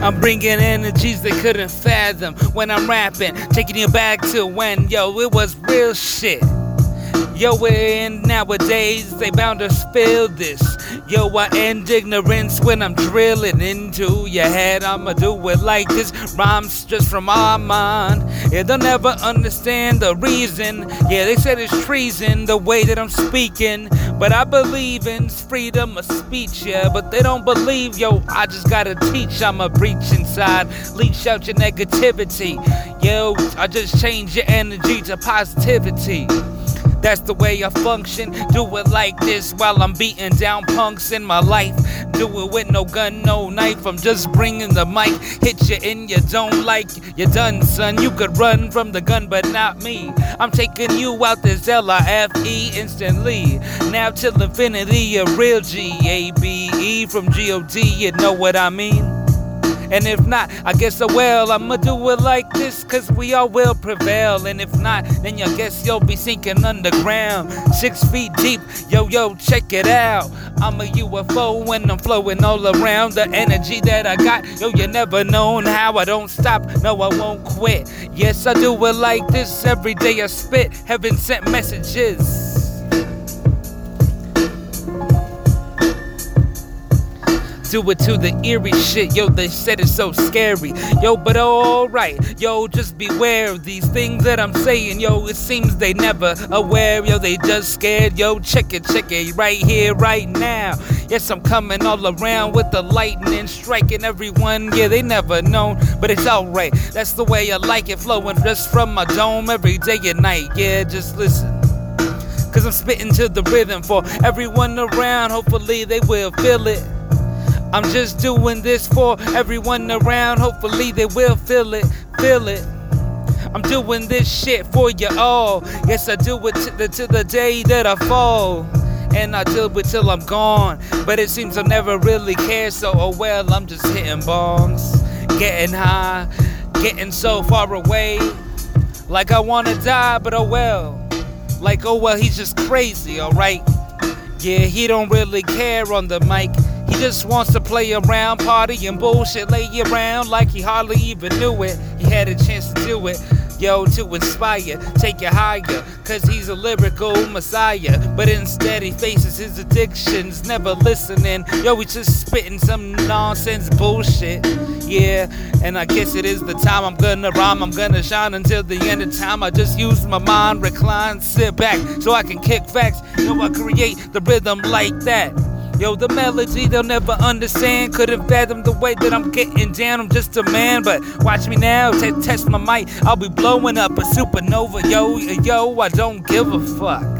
I'm bringing energies they couldn't fathom when I'm rapping. Taking you back to when, yo, it was real shit. Yo, we're in nowadays, they bound to spill this. Yo, I end ignorance when I'm drilling into your head. I'ma do it like this. Rhymes just from my mind. Yeah, they'll never understand the reason. Yeah, they said it's treason the way that I'm speaking. But I believe in freedom of speech, yeah. But they don't believe, yo, I just gotta teach. I'ma breach inside, leash out your negativity. Yo, I just change your energy to positivity. That's the way I function. Do it like this while I'm beating down punks in my life. Do it with no gun, no knife. I'm just bringing the mic. Hit you in you don't like. You're done, son. You could run from the gun, but not me. I'm taking you out this L I F E instantly. Now till infinity, a real G A B E from G O D. You know what I mean? And if not, I guess oh I will. I'ma do it like this, cause we all will prevail. And if not, then I guess you'll be sinking underground. Six feet deep, yo, yo, check it out. I'm a UFO when I'm flowing all around. The energy that I got, yo, you never known how I don't stop. No, I won't quit. Yes, I do it like this every day. I spit heaven sent messages. Do it to the eerie shit. Yo, they said it's so scary. Yo, but alright. Yo, just beware of these things that I'm saying. Yo, it seems they never aware. Yo, they just scared. Yo, check it, check it right here, right now. Yes, I'm coming all around with the lightning striking everyone. Yeah, they never known, but it's alright. That's the way I like it, flowing just from my dome every day and night. Yeah, just listen. Cause I'm spitting to the rhythm for everyone around. Hopefully, they will feel it. I'm just doing this for everyone around. Hopefully, they will feel it, feel it. I'm doing this shit for you all. Yes, I do it to the, to the day that I fall. And I do it till I'm gone. But it seems I never really care, so oh well, I'm just hitting bongs. Getting high, getting so far away. Like I wanna die, but oh well. Like, oh well, he's just crazy, alright? Yeah, he don't really care on the mic. Just wants to play around, party and bullshit, lay around like he hardly even knew it. He had a chance to do it. Yo, to inspire, take you higher, cause he's a lyrical messiah. But instead, he faces his addictions, never listening. Yo, he's just spitting some nonsense bullshit. Yeah, and I guess it is the time I'm gonna rhyme, I'm gonna shine until the end of time. I just use my mind, recline, sit back, so I can kick facts. Yo, I create the rhythm like that. Yo, the melody they'll never understand. Couldn't fathom the way that I'm getting down. I'm just a man, but watch me now. T- test my might. I'll be blowing up a supernova. Yo, yo, I don't give a fuck.